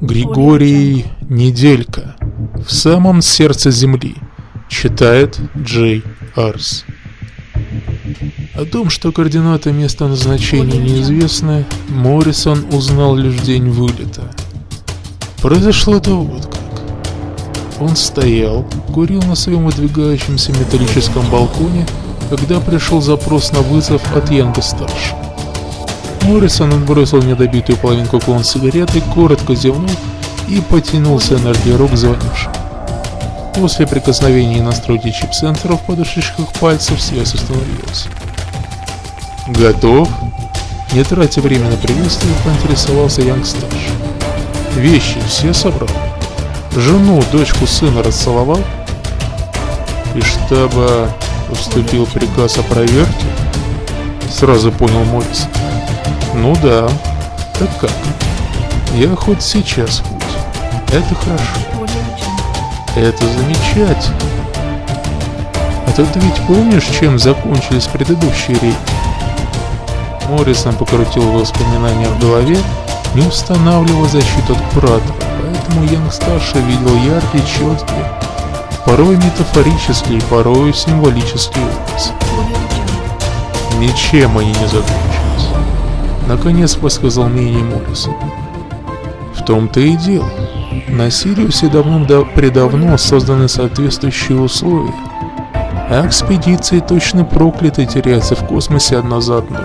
Григорий Неделька. В самом сердце земли. Читает Джей Арс. О том, что координаты места назначения неизвестны, Моррисон узнал лишь день вылета. Произошло это вот как. Он стоял, курил на своем выдвигающемся металлическом балконе, когда пришел запрос на вызов от Янга-старшего. Моррисон отбросил недобитую половинку клон сигареты, коротко зевнул и потянулся на рук звонившему. После прикосновения настройки чип-центров подушечках пальцев связь установилась. «Готов?» Не тратя время на приветствие, поинтересовался Янг-старший. «Вещи все собрал? Жену, дочку, сына расцеловал?» «Из штаба поступил приказ о проверке?» Сразу понял Моррисон. Ну да. Так как? Я хоть сейчас путь. Это хорошо. Это замечательно. А ты ведь помнишь, чем закончились предыдущие рейды? Моррисон покрутил воспоминания в голове, не устанавливая защиту от куратора, поэтому Янг-старший видел яркие, четкие, порой метафорические, порой символические образы. Ничем они не закончились. Наконец высказал мнение Моррисон. В том-то и дело. На Сириусе давно-предавно созданы соответствующие условия. А экспедиции точно прокляты теряются в космосе одна за одной.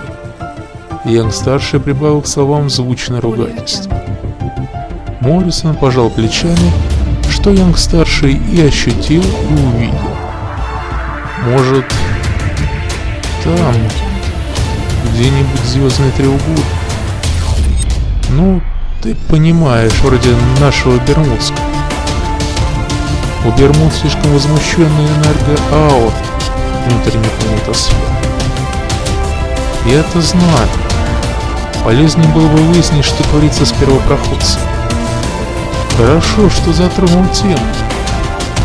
Янг-старший прибавил к словам звучное ругательство. Моррисон пожал плечами, что Янг-старший и ощутил, и увидел. Может, там где-нибудь звездный треугольник. Ну, ты понимаешь, вроде нашего Бермудского. У Бермуд слишком возмущенный энергоаур внутренней планетосферы. Я-то знаю. Полезнее было бы выяснить, что творится с первопроходцем. Хорошо, что затронул тему.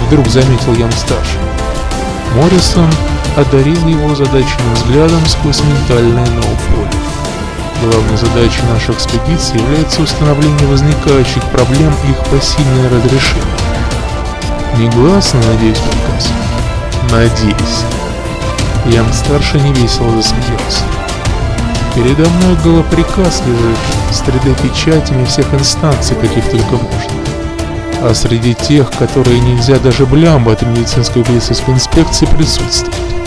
Вдруг заметил Ян Старший. Моррисон одарил его задачным взглядом сквозь ментальное ноуполе. Главной задачей нашей экспедиции является установление возникающих проблем и их посильное разрешение. Негласно, надеюсь, приказ? Надеюсь. Ям-старший невесело засмеялся. Передо мной голоприказ лежит с 3D-печатями всех инстанций, каких только можно. А среди тех, которые нельзя даже блямба от медицинской медицинской инспекции присутствует.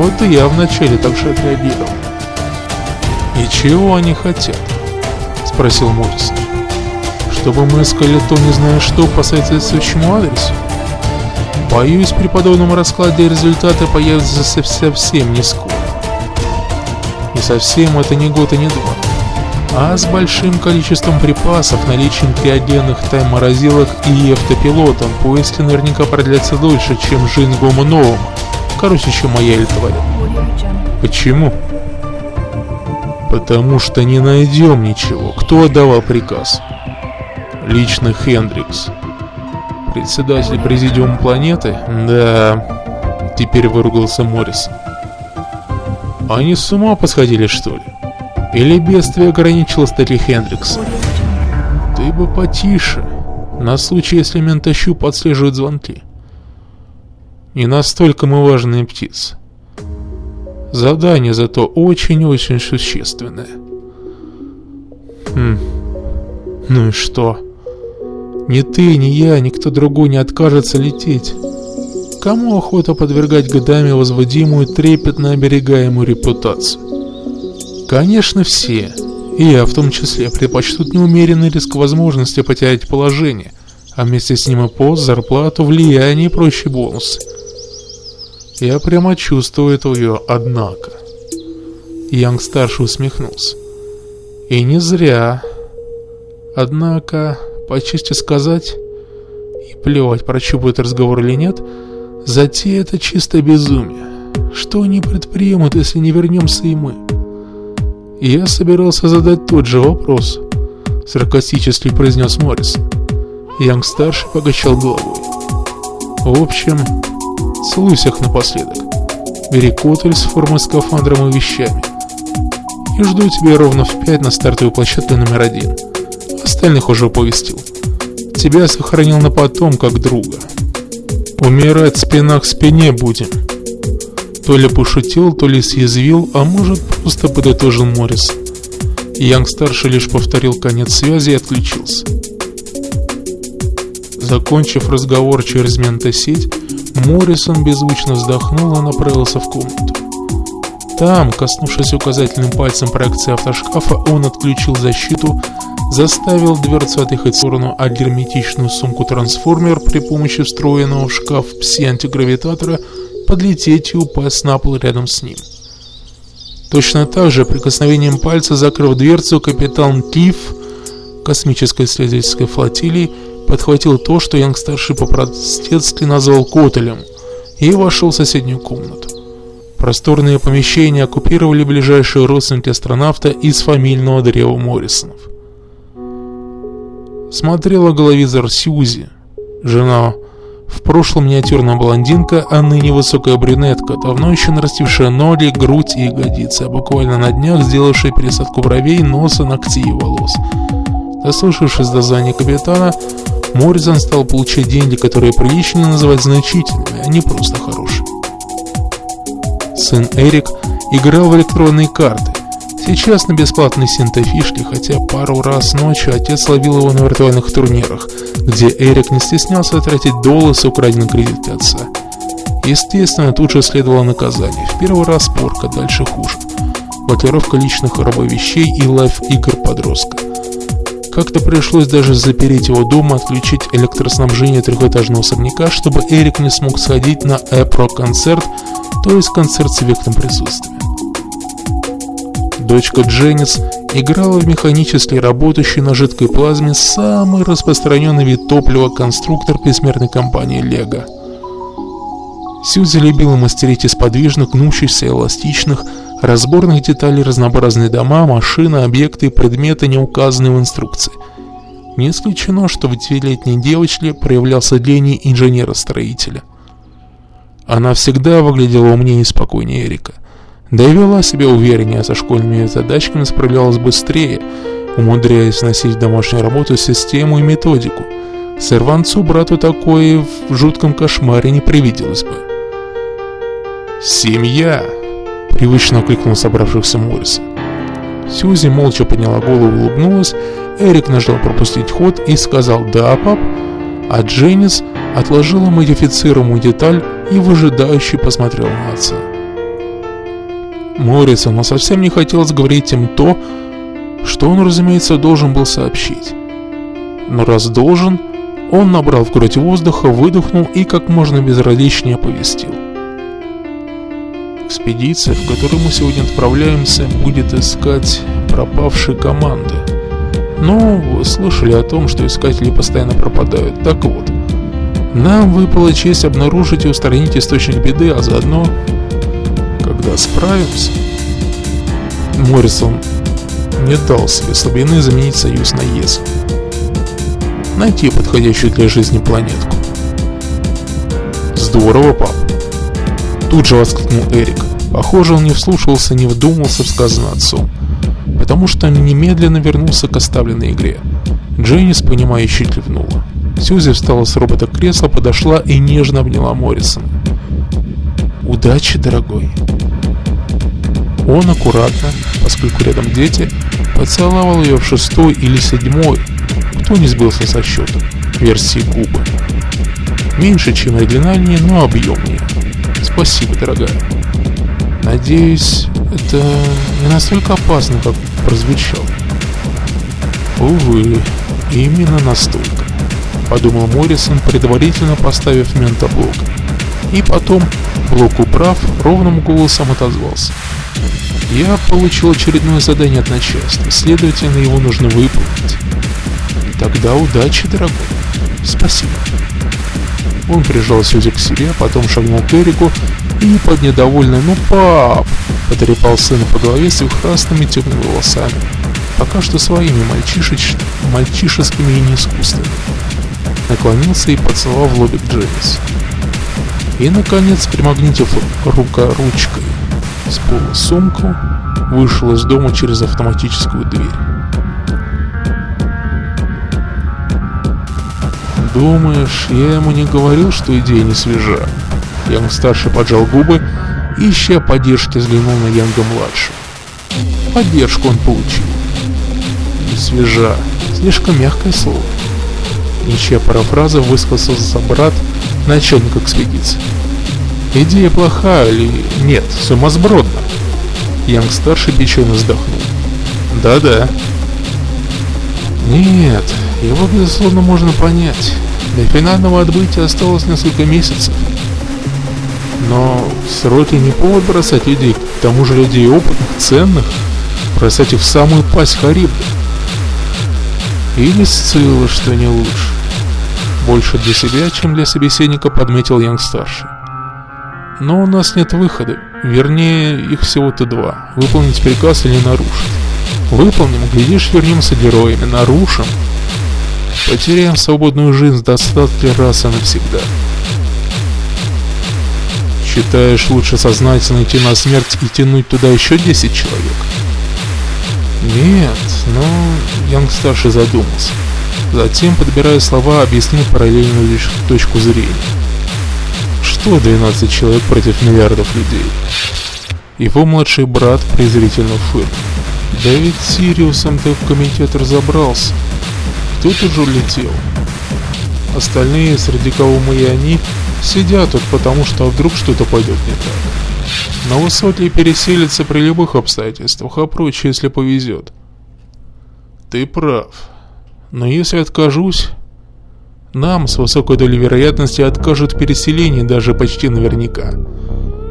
Вот и я вначале так же отреагировал. «И чего они хотят?» – спросил Моррисон. «Чтобы мы искали то не знаю что по соответствующему адресу?» Боюсь, при подобном раскладе результаты появятся совсем не скоро. И совсем это не год и не два. А с большим количеством припасов, наличием криогенных тайм-морозилок и автопилотом поиски наверняка продлятся дольше, чем жизнь Гома Нового. Короче, чем моя или твоя. Почему? Потому что не найдем ничего. Кто отдавал приказ? Лично Хендрикс. Председатель президиума планеты? Да. Теперь выругался Моррис. Они с ума посходили, что ли? Или бедствие ограничило Стэнли Хендрикс? Ты бы потише. На случай, если ментощуп отслеживает звонки. Не настолько мы важные птицы. Задание зато очень-очень существенное. Хм. Ну и что? Ни ты, ни я, никто другой не откажется лететь. Кому охота подвергать годами возводимую трепетно оберегаемую репутацию? Конечно, все. И я в том числе предпочтут неумеренный риск возможности потерять положение, а вместе с ним и пост, зарплату, влияние и прочие бонусы. Я прямо чувствую твое «однако». Янг-старший усмехнулся. И не зря. Однако, по чести сказать, и плевать, прощупают разговор или нет, затея это чисто безумие. Что они предпримут, если не вернемся и мы? Я собирался задать тот же вопрос, саркастически произнес Моррис. Янг-старший покачал головой. В общем, Целуй всех напоследок. Бери котель с формой скафандром и вещами. и жду тебя ровно в пять на стартовой площадке номер один. Остальных уже оповестил. Тебя сохранил на потом, как друга. Умирать спина к спине будем. То ли пошутил, то ли съязвил, а может просто подытожил Моррис. Янг-старший лишь повторил конец связи и отключился. Закончив разговор через ментосеть, Моррисон беззвучно вздохнул и направился в комнату. Там, коснувшись указательным пальцем проекции автошкафа, он отключил защиту, заставил дверцу отъехать в сторону, а герметичную сумку-трансформер при помощи встроенного в шкаф пси-антигравитатора подлететь и упасть на пол рядом с ним. Точно так же, прикосновением пальца, закрыв дверцу, капитан Киф космической исследовательской флотилии подхватил то, что Янг-старший по-простецки назвал «котелем», и вошел в соседнюю комнату. Просторные помещения оккупировали ближайшие родственники астронавта из фамильного древа Моррисонов. Смотрела головизор Сьюзи, жена в прошлом миниатюрная блондинка, а ныне высокая брюнетка, давно еще нарастившая ноги, грудь и ягодицы, а буквально на днях сделавшая пересадку бровей, носа, ногтей и волос. Дослушавшись до звания капитана, Морризон стал получать деньги, которые прилично называть значительными, а не просто хорошими сын Эрик играл в электронные карты. Сейчас на бесплатной синтофишке, хотя пару раз ночью отец ловил его на виртуальных турнирах, где Эрик не стеснялся тратить доллары с украденной кредитки отца. Естественно, тут же следовало наказание. В первый раз порка, дальше хуже. Блокировка личных рабовещей и лайф-игр подростка. Как-то пришлось даже запереть его дома, отключить электроснабжение трехэтажного особняка, чтобы Эрик не смог сходить на Эпро-концерт то есть концерт с эффектом присутствия. Дочка Дженнис играла в механически работающий на жидкой плазме самый распространенный вид топлива конструктор бессмертной компании Лего. Сьюзи любила мастерить из подвижных, гнущихся, эластичных, разборных деталей разнообразные дома, машины, объекты и предметы, не указанные в инструкции. Не исключено, что в девятилетней девочке проявлялся гений инженера-строителя. Она всегда выглядела умнее и спокойнее Эрика. Да и вела себя увереннее, со школьными задачками справлялась быстрее, умудряясь носить домашнюю работу систему и методику. Сорванцу брату такое в жутком кошмаре не привиделось бы. «Семья!» — привычно окликнул собравшихся Морриса. Сьюзи молча подняла голову и улыбнулась, Эрик нажал пропустить ход и сказал «Да, пап», а Дженнис отложила модифицируемую деталь и выжидающе посмотрела на отца. Моррисону совсем не хотелось говорить им то, что он, разумеется, должен был сообщить. Но раз должен, он набрал в грудь воздуха, выдохнул и как можно безразличнее оповестил. Экспедиция, в которую мы сегодня отправляемся, будет искать пропавшие команды. Ну, вы слышали о том, что искатели постоянно пропадают. Так вот, нам выпала честь обнаружить и устранить источник беды, а заодно, когда справимся... Моррисон не дал себе слабины заменить союз на ЕС. Найти подходящую для жизни планетку. Здорово, пап. Тут же воскликнул Эрик. Похоже, он не вслушивался, не вдумался в сказанное отцом, потому что немедленно вернулся к оставленной игре. Дженнис, понимающе кивнула. Сьюзи встала с робота кресла, подошла и нежно обняла Моррисона. «Удачи, дорогой!» Он аккуратно, поскольку рядом дети, поцеловал ее в шестой или седьмой, кто не сбился со счета, версии губы. Меньше, чем оригинальнее, но объемнее. Спасибо, дорогая. Надеюсь, это не настолько опасно, как прозвучало. Увы, именно настолько подумал Моррисон, предварительно поставив ментоблок. И потом, блок управ, ровным голосом отозвался. Я получил очередное задание от начальства, следовательно, его нужно выполнить. Тогда удачи, дорогой. Спасибо. Он прижал Сюзи к себе, потом шагнул к Эрику и под недовольный «Ну, пап!» потрепал сына по голове с их красными темными волосами, пока что своими мальчишеч... мальчишескими и неискусственными наклонился и поцеловал в лобик Дженнис. И, наконец, примагнитив рука ручкой с пола сумку, вышел из дома через автоматическую дверь. «Думаешь, я ему не говорил, что идея не свежа?» Янг-старший поджал губы ища поддержки, взглянул на Янга-младшего. Поддержку он получил. Не свежа, слишком мягкое слово. Ничья парафраза высказался брат начальник экспедиции. Идея плохая или нет, сумасбродна? Янг-старший печально вздохнул. Да-да. Нет, его, безусловно, можно понять. До финального отбытия осталось несколько месяцев. Но сроки не повод бросать людей, к тому же людей опытных, ценных, бросать их в самую пасть Харибда. Или Сцилла, что не лучше. Больше для себя, чем для собеседника, подметил Янг-старший. Но у нас нет выхода, вернее, их всего-то два. Выполнить приказ или нарушить. Выполним, глядишь, вернемся героями, нарушим. Потеряем свободную жизнь достаточно раз и навсегда. Считаешь, лучше сознательно идти на смерть и тянуть туда еще 10 человек? Нет, но Янг-старший задумался. Затем, подбирая слова, объяснил параллельную точку зрения. Что 12 человек против миллиардов людей? Его младший брат презрительно фыркнул. Да ведь Сириусом-то в комитет разобрался. Тут же улетел? Остальные, среди кого мы и они, сидят тут потому, что вдруг что-то пойдет не так. На высоте переселится при любых обстоятельствах, а прочее, если повезет. Ты прав. Но если откажусь, нам с высокой долей вероятности откажут в переселении даже почти наверняка.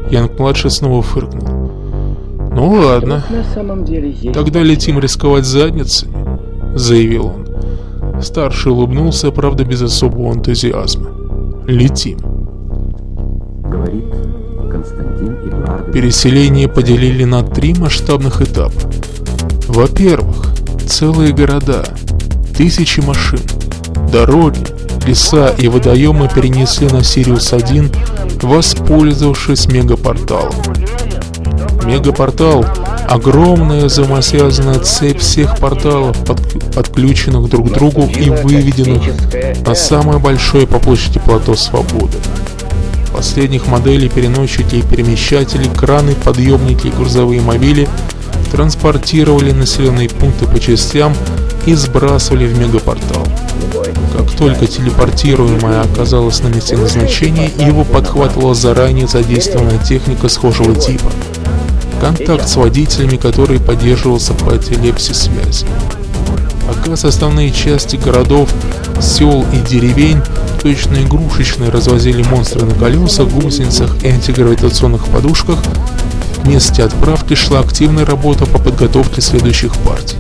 Янг-младший снова фыркнул. «Ну ладно, тогда летим рисковать задницей», — заявил он. Старший улыбнулся, правда, без особого энтузиазма. «Летим». Говорит Константин Эдуардович. Переселение поделили на три масштабных этапа. Во-первых, целые города, тысячи машин, дороги, леса и водоемы перенесли на Сириус-1, воспользовавшись мегапорталом. Мегапортал – огромная взаимосвязанная цепь всех порталов, под, подключенных друг к другу и выведенных на самое большое по площади плато Свободы. Последних моделей переносчики и перемещатели, краны, подъемники и грузовые мобили транспортировали населенные пункты по частям и сбрасывали в мегапортал. Как только телепортируемое оказалось на месте назначения, его подхватывала заранее задействованная техника схожего типа. Контакт с водителями, который поддерживался по телепси-связи. Пока составные части городов, сел и деревень точно игрушечные развозили монстры на колесах, гусеницах и антигравитационных подушках, в месте отправки шла активная работа по подготовке следующих партий.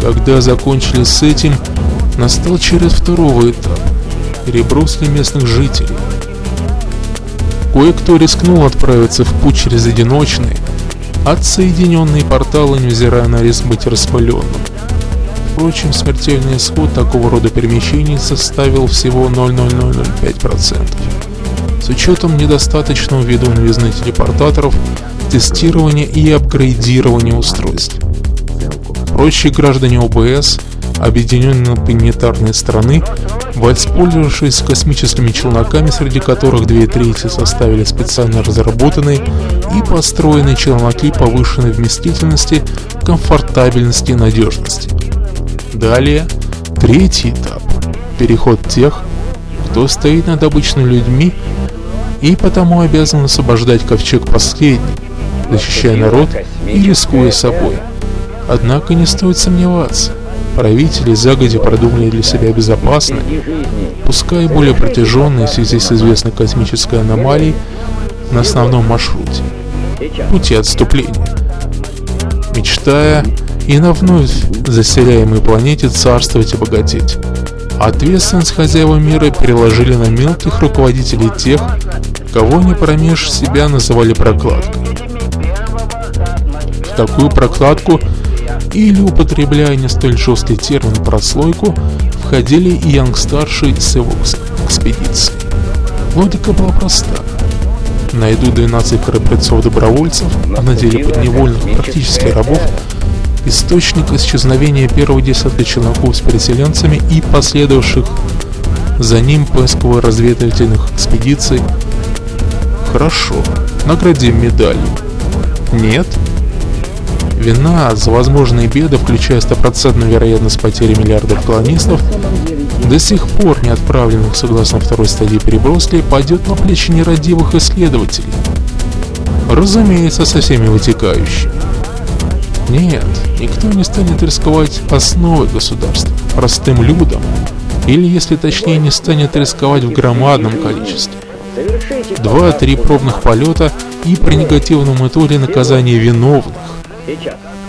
Когда закончили с этим, настал черед второго этапа – переброски местных жителей. Кое-кто рискнул отправиться в путь через одиночные, отсоединенные порталы, невзирая на риск быть распыленным. Впрочем, смертельный исход такого рода перемещений составил всего 0,0005%. С учетом недостаточного ввиду новизны телепортаторов, тестирования и апгрейдирования устройств. Прочие граждане ОБС, объединенные планетарные страны, воспользовавшись космическими челноками, среди которых две трети составили специально разработанные и построенные челноки повышенной вместительности, комфортабельности и надежности. Далее, третий этап – переход тех, кто стоит над обычными людьми и потому обязан освобождать ковчег последний, защищая народ и рискуя собой – Однако не стоит сомневаться, правители загодя продумали для себя безопасные, пускай более протяженные в связи с известной космической аномалией на основном маршруте, пути отступления, мечтая и на вновь заселяемой планете царствовать и богатеть. Ответственность хозяева мира переложили на мелких руководителей тех, кого не промеж себя называли прокладкой. В такую прокладку – или, употребляя не столь жесткий термин прослойку, входили и Янг-старший с его экспедицией. Логика была проста. найдут 12 храбрецов-добровольцев, а на деле подневольных практически рабов, источник исчезновения первой десятки челноков с переселенцами и последовавших за ним поисково-разведывательных экспедиций. Хорошо, наградим медалью. Нет? Вина за возможные беды, включая стопроцентную вероятность потери миллиардов колонистов, до сих пор не отправленных согласно второй стадии переброски, пойдет на плечи нерадивых исследователей. Разумеется, со всеми вытекающими. Нет, никто не станет рисковать основой государства, простым людям, или, если точнее, не станет рисковать в громадном количестве. Два-три пробных полета и при негативном итоге наказание виновных.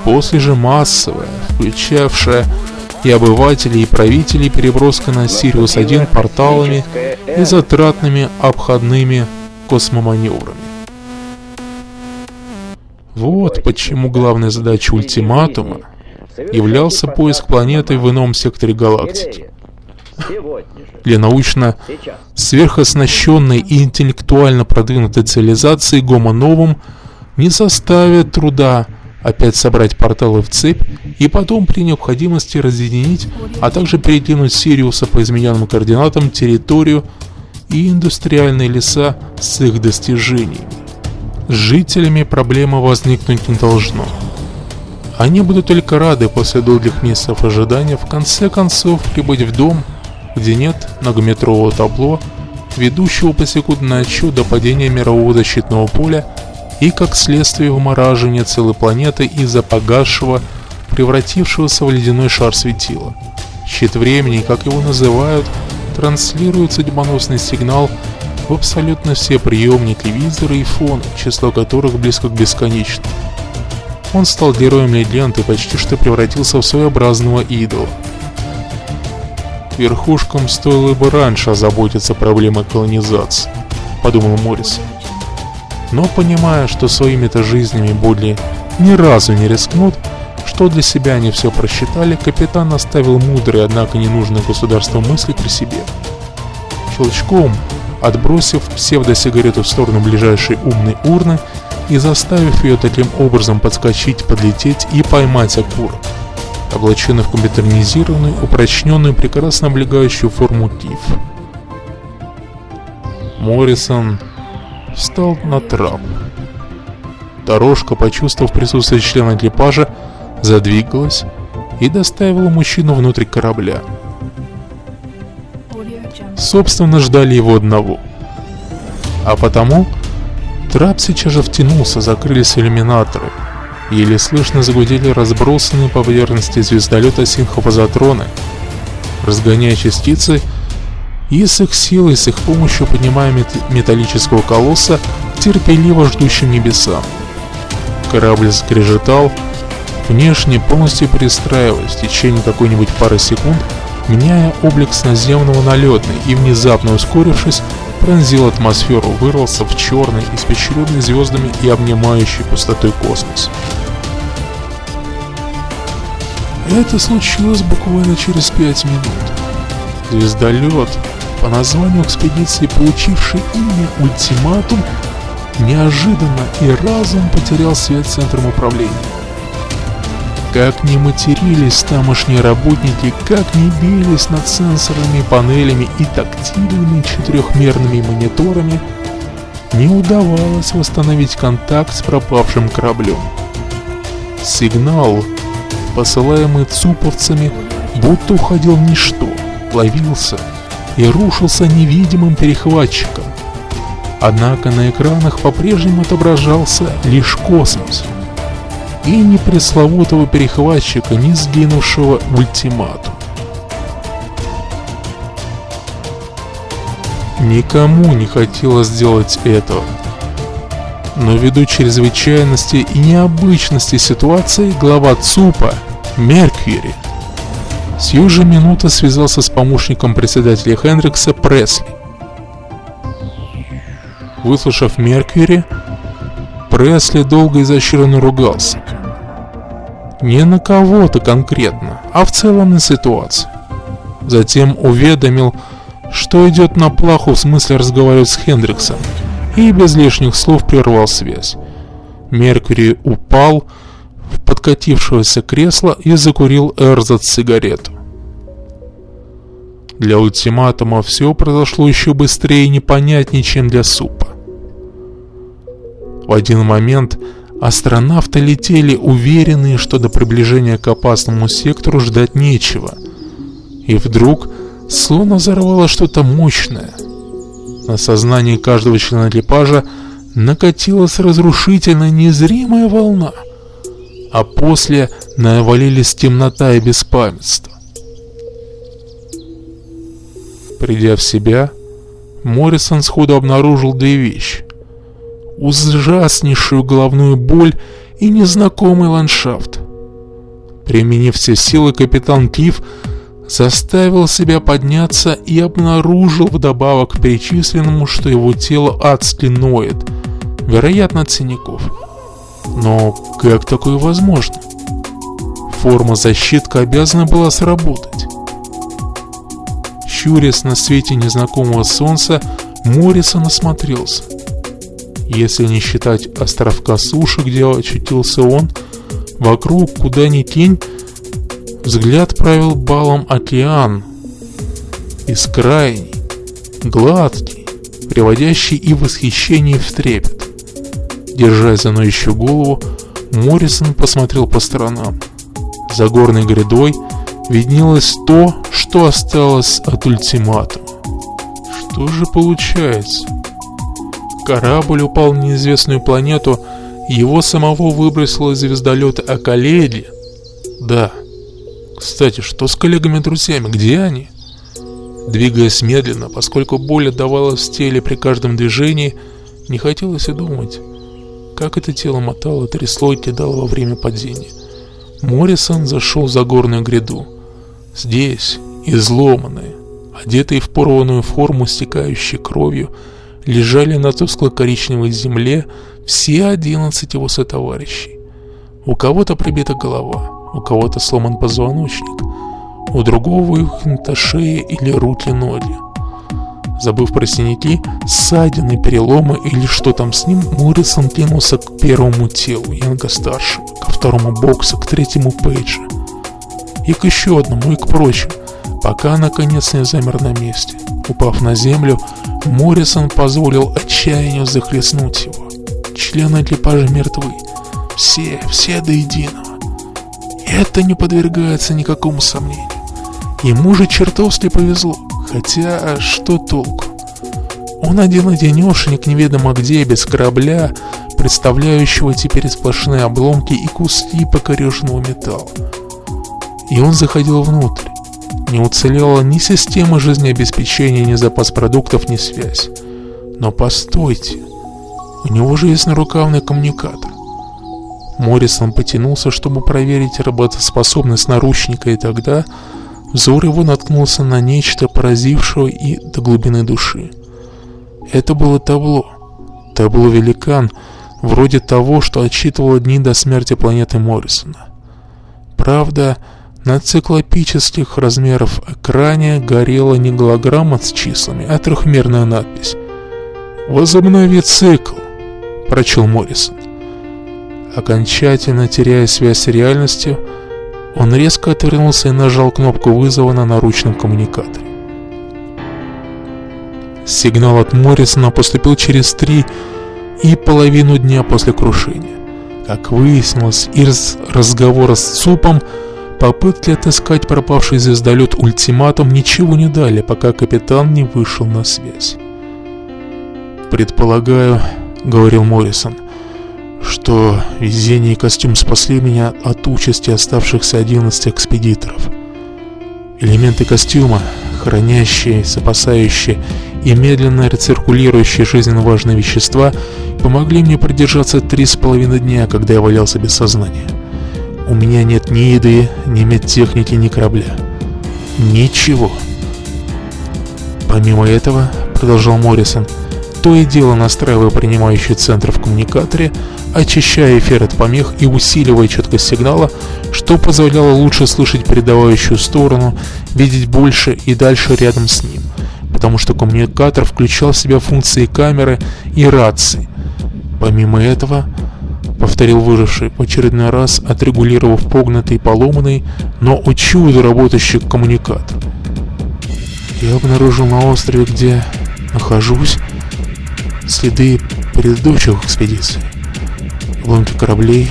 После же массовая, включавшая и обывателей, и правителей переброска на Сириус-1 порталами и затратными обходными космоманеврами. Вот почему главной задачей ультиматума являлся поиск планеты в ином секторе галактики. Для научно сверхоснащенной и интеллектуально продвинутой цивилизации Гомо Новым не составит труда опять собрать порталы в цепь и потом при необходимости разъединить, а также перекинуть Сириуса по измененным координатам территорию и индустриальные леса с их достижениями. С жителями проблема возникнуть не должно. Они будут только рады после долгих месяцев ожидания в конце концов прибыть в дом, где нет многометрового табло, ведущего по секундный отчет до падения мирового защитного поля и как следствие вымораживания целой планеты из-за погасшего, превратившегося в ледяной шар светила. Щит времени, как его называют, транслирует судьбоносный сигнал в абсолютно все приемники, телевизоры и фон, число которых близко к бесконечному. Он стал героем легенд и почти что превратился в своеобразного идола. Верхушкам стоило бы раньше озаботиться проблемой колонизации, подумал Моррис но понимая, что своими-то жизнями более ни разу не рискнут, что для себя они все просчитали, капитан оставил мудрые, однако ненужные государству мысли при себе. Щелчком, отбросив псевдосигарету в сторону ближайшей умной урны и заставив ее таким образом подскочить, подлететь и поймать окурок, облаченный в компьютернизированную, упрочненную, прекрасно облегающую форму ТИФ. Моррисон встал на трап. Дорожка, почувствовав присутствие члена экипажа, задвигалась и доставила мужчину внутрь корабля. Собственно, ждали его одного. А потому трап сейчас же втянулся, закрылись иллюминаторы. Еле слышно загудели разбросанные по поверхности звездолета синхопозатроны, разгоняя частицы и с их силой, с их помощью поднимая металлического колосса терпеливо ждущим небесам. Корабль скрежетал, внешне полностью перестраиваясь в течение какой-нибудь пары секунд, меняя облик с наземного на летный и, внезапно ускорившись, пронзил атмосферу, вырвался в черный, испещренный звездами и обнимающий пустотой космос. Это случилось буквально через пять минут. Звездолет, по названию экспедиции, получивший имя «Ультиматум», неожиданно и разом потерял связь с центром управления. Как ни матерились тамошние работники, как ни бились над сенсорными панелями и тактильными четырехмерными мониторами, не удавалось восстановить контакт с пропавшим кораблем. Сигнал, посылаемый цуповцами, будто уходил в ничто, ловился и рушился невидимым перехватчиком. Однако на экранах по-прежнему отображался лишь космос. И ни пресловутого перехватчика, ни сгинувшего ультиматум. Никому не хотелось сделать этого. Но ввиду чрезвычайности и необычности ситуации, глава ЦУПа, Меркьюри, Сью же минута связался с помощником председателя Хендрикса Пресли. Выслушав Меркьюри, Пресли долго и изощренно ругался. Не на кого-то конкретно, а в целом на ситуацию. Затем уведомил, что идет на плаху в смысле разговаривать с Хендриксом, и без лишних слов прервал связь. Меркьюри упал в подкатившееся кресло и закурил Эрзат сигарету. Для ультиматума все произошло еще быстрее и непонятнее, чем для супа. В один момент астронавты летели уверенные, что до приближения к опасному сектору ждать нечего. И вдруг словно взорвало что-то мощное. На сознание каждого члена экипажа накатилась разрушительная незримая волна, а после навалились темнота и беспамятство. Придя в себя, Моррисон сходу обнаружил две вещи. Ужаснейшую головную боль и незнакомый ландшафт. Применив все силы, капитан Клифф заставил себя подняться и обнаружил вдобавок к перечисленному, что его тело адски ноет, вероятно от синяков. Но как такое возможно? Форма защитка обязана была сработать. Щурясь на свете незнакомого солнца, Моррисон осмотрелся. Если не считать островка суши, где очутился он, вокруг, куда ни тень, взгляд правил балом океан, бескрайний, гладкий, приводящий и восхищение в трепет. Держась за ноющую голову, Моррисон посмотрел по сторонам. За горной грядой виднелось то, что осталось от ультиматума. Что же получается? Корабль упал на неизвестную планету, его самого выбросило из звездолета Акаледи. Да. Кстати, что с коллегами-друзьями? Где они? Двигаясь медленно, поскольку боль отдавалась в теле при каждом движении, не хотелось и думать, как это тело мотало, трясло и кидало во время падения. Моррисон зашел за горную гряду. Здесь, изломанные, одетые в порванную форму, стекающей кровью, лежали на тускло-коричневой земле все одиннадцать его сотоварищей. У кого-то прибита голова, у кого-то сломан позвоночник, у другого вывихнута шея или руки-ноги. Забыв про синяки, ссадины, переломы или что там с ним, Моррисон кинулся к первому телу Янга-старшего, ко второму боксу, к третьему Пейджа. И к еще одному, и к прочим, пока наконец не замер на месте. Упав на землю, Моррисон позволил отчаянию захлестнуть его. Члены экипажа мертвы. Все, все до единого. Это не подвергается никакому сомнению. Ему же чертовски повезло. Хотя, что толку? Он один-одинешенек неведомо где, без корабля, представляющего теперь сплошные обломки и куски покореженного металла. И он заходил внутрь. Не уцелела ни система жизнеобеспечения, ни запас продуктов, ни связь. Но постойте, у него же есть нарукавный коммуникатор. Моррисон потянулся, чтобы проверить работоспособность наручника, и тогда взор его наткнулся на нечто, поразившее и до глубины души. Это было табло. Табло-великан, вроде того, что отсчитывало дни до смерти планеты Моррисона. Правда, на циклопических размеров экране горела не голограмма с числами, а трехмерная надпись. «Возобнови цикл», – прочел Моррисон. Окончательно теряя связь с реальностью, он резко отвернулся и нажал кнопку вызова на наручном коммуникаторе. Сигнал от Моррисона поступил через три и половину дня после крушения. Как выяснилось из разговора с ЦУПом, попытки отыскать пропавший звездолет ультиматум ничего не дали, пока капитан не вышел на связь. «Предполагаю», — говорил Моррисон, — что везение и костюм спасли меня от участи оставшихся 11 экспедиторов. Элементы костюма, хранящие, запасающие и медленно рециркулирующие жизненно важные вещества, помогли мне продержаться три с половиной дня, когда я валялся без сознания. У меня нет ни еды, ни медтехники, ни корабля. Ничего. Помимо этого, продолжал Моррисон, то и дело настраивая принимающий центр в коммуникаторе, очищая эфир от помех и усиливая четкость сигнала, что позволяло лучше слышать передавающую сторону, видеть больше и дальше рядом с ним, потому что коммуникатор включал в себя функции камеры и рации. Помимо этого, повторил выживший в очередной раз, отрегулировав погнутый и поломанный, но у чудо работающий коммуникатор. Я обнаружил на острове, где нахожусь, следы предыдущих экспедиций, ломки кораблей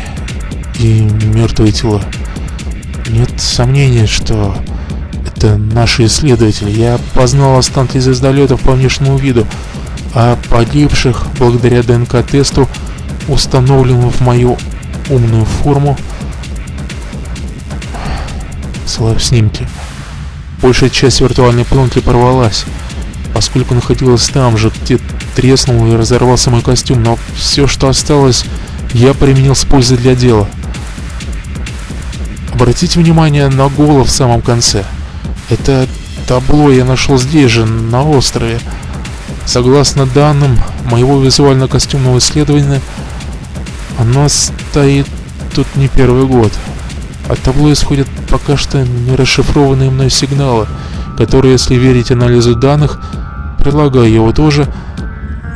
и мертвые тела. Нет сомнения, что это наши исследователи. Я познал останки звездолетов по внешнему виду, а погибших, благодаря ДНК-тесту, установленному в мою умную форму, снимки. Большая часть виртуальной пленки порвалась, поскольку находилась там же, где треснул и разорвался мой костюм, но все, что осталось, я применил с пользой для дела. Обратите внимание на голову в самом конце. Это табло я нашел здесь же, на острове. Согласно данным моего визуально-костюмного исследования, оно стоит тут не первый год. От табло исходят пока что не расшифрованные мной сигналы, которые, если верить анализу данных, предлагаю его тоже,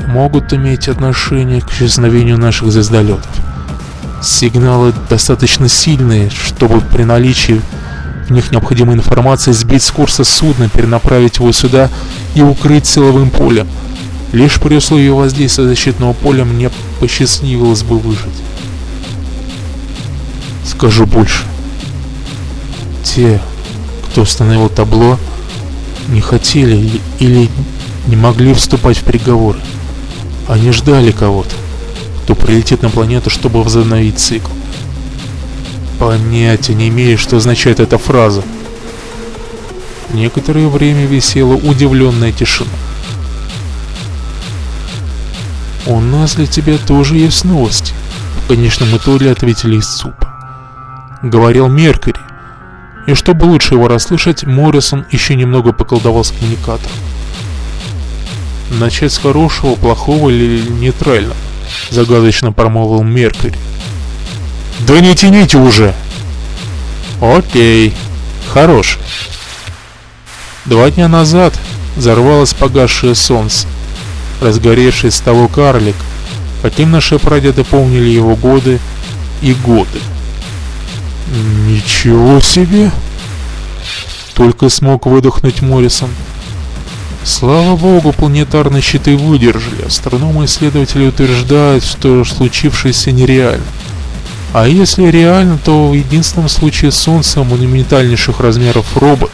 могут иметь отношение к исчезновению наших звездолетов. Сигналы достаточно сильные, чтобы при наличии в них необходимой информации сбить с курса судна, перенаправить его сюда и укрыть силовым полем. Лишь при условии воздействия защитного поля мне посчастливилось бы выжить. Скажу больше. Те, кто установил табло, не хотели или не могли вступать в переговоры. Они ждали кого-то, кто прилетит на планету, чтобы возобновить цикл. Понятия не имею, что означает эта фраза. Некоторое время висела удивленная тишина. «У нас для тебя тоже есть новости», — в конечном итоге ответили из ЦУПа. Говорил Меркери. И чтобы лучше его расслышать, Моррисон еще немного поколдовал с коммуникатором. Начать с хорошего, плохого или нейтрального? Загадочно промолвил Меркери. Да не тяните уже! Окей, хорош. Два дня назад взорвалось погасшее солнце, разгоревший с того карлик, каким наши прадеды помнили его годы и годы. Ничего себе! Только смог выдохнуть Моррисон. Слава богу, планетарные щиты выдержали. Астрономы-исследователи утверждают, что случившееся нереально. А если реально, то в единственном случае Солнца монументальнейших размеров робот,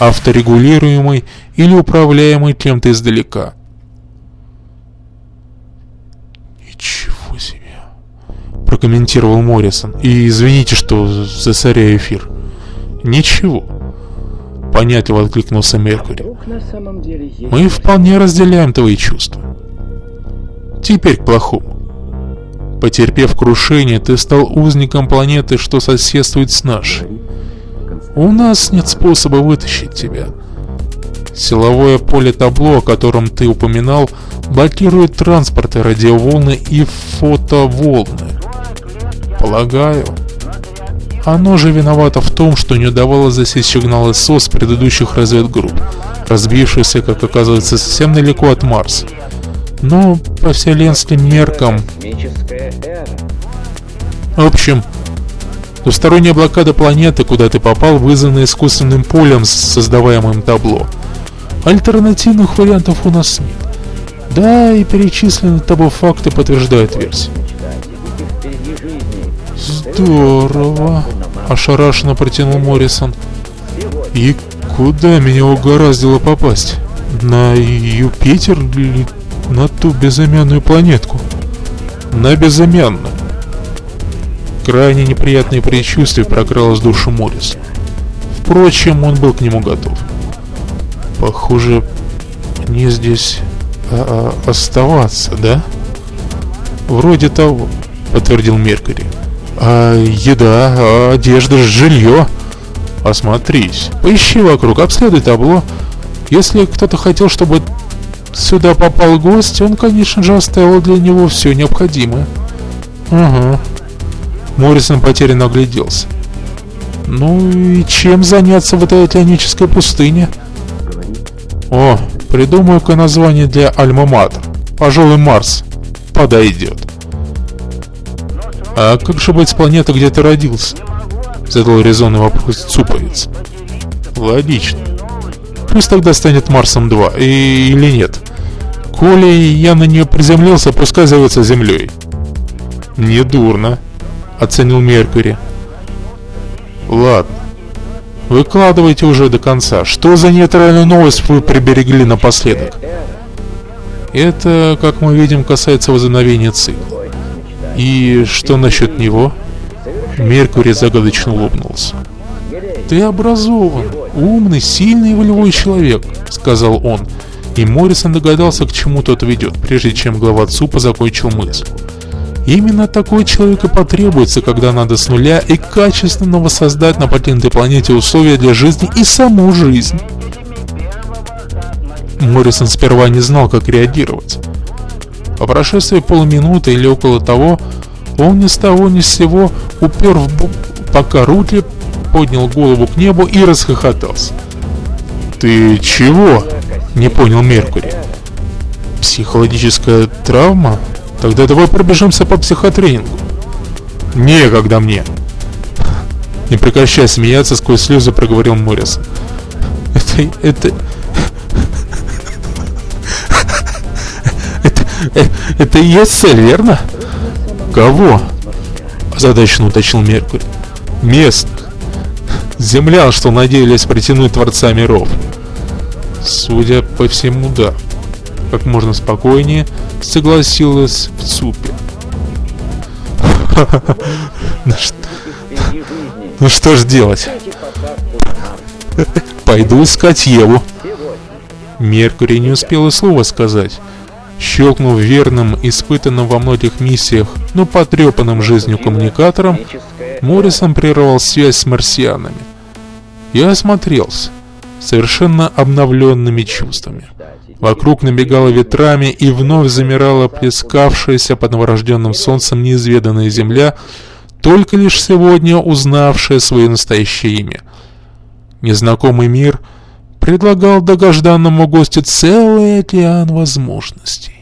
авторегулируемый или управляемый кем-то издалека. Ничего себе, прокомментировал Моррисон. И извините, что засоряю эфир. Ничего понятливо откликнулся Меркури. Мы вполне разделяем твои чувства. Теперь к плохому. Потерпев крушение, ты стал узником планеты, что соседствует с нашей. У нас нет способа вытащить тебя. Силовое поле табло, о котором ты упоминал, блокирует транспорты, радиоволны и фотоволны. Полагаю, оно же виновато в том, что не удавалось засечь сигналы СОС предыдущих разведгрупп, разбившихся, как оказывается, совсем далеко от Марса. Но по вселенским меркам... В общем, двусторонняя блокада планеты, куда ты попал, вызвана искусственным полем, создаваемым табло. Альтернативных вариантов у нас нет. Да, и перечисленные тобой факты подтверждают версию. Здорово. Ошарашенно протянул Моррисон. И куда меня угораздило попасть? На Юпитер или на ту безымянную планетку? На безымянную. Крайне неприятное предчувствие прокралось душу Морриса. Впрочем, он был к нему готов. Похоже, мне здесь а, а, оставаться, да? Вроде того, подтвердил Меркури. А еда, а одежда, жилье. Осмотрись, поищи вокруг, обследуй табло. Если кто-то хотел, чтобы сюда попал гость, он, конечно же, оставил для него все необходимое. Ага. Моррисон потерянно огляделся. Ну и чем заняться в этой океанической пустыне? О, Придумаю-ка название для Альма-Матер. Пожалуй, Марс подойдет. А как же быть с планетой, где ты родился? Задал резонный вопрос Цуповец. Логично. Пусть тогда станет Марсом 2, и... или нет. Коли я на нее приземлился, пускай зовется Землей. Недурно, оценил Меркури. Ладно. Выкладывайте уже до конца. Что за нейтральную новость вы приберегли напоследок? Это, как мы видим, касается возобновения цикла. И что насчет него? Меркурий загадочно улыбнулся. «Ты образован, умный, сильный и волевой человек», — сказал он. И Моррисон догадался, к чему тот ведет, прежде чем глава ЦУПа закончил мысль. Именно такой человек и потребуется, когда надо с нуля и качественно воссоздать на покинутой планете условия для жизни и саму жизнь. Моррисон сперва не знал, как реагировать. По прошествии полуминуты или около того, он ни с того ни с сего упер в бу... пока Рутли поднял голову к небу и расхохотался. «Ты чего?» — не понял Меркури. «Психологическая травма? Тогда давай пробежимся по психотренингу». «Некогда мне!» Не прекращая смеяться, сквозь слезы проговорил Моррис. «Это... это... это... это и есть цель, верно?» «Кого?» – озадаченно уточнил Меркурий. «Местных. Землян, что надеялись притянуть Творца миров». «Судя по всему, да». Как можно спокойнее согласилась в ЦУПе. Ну что ж делать? Пойду искать Еву. Меркурий не успел и слова сказать. Щелкнув верным, испытанным во многих миссиях, но потрепанным жизнью коммуникатором, Моррисон прервал связь с марсианами. Я осмотрелся, совершенно обновленными чувствами. Вокруг набегала ветрами и вновь замирала плескавшаяся под новорожденным солнцем неизведанная земля, только лишь сегодня узнавшая свое настоящее имя. Незнакомый мир — предлагал долгожданному гостю целый океан возможностей.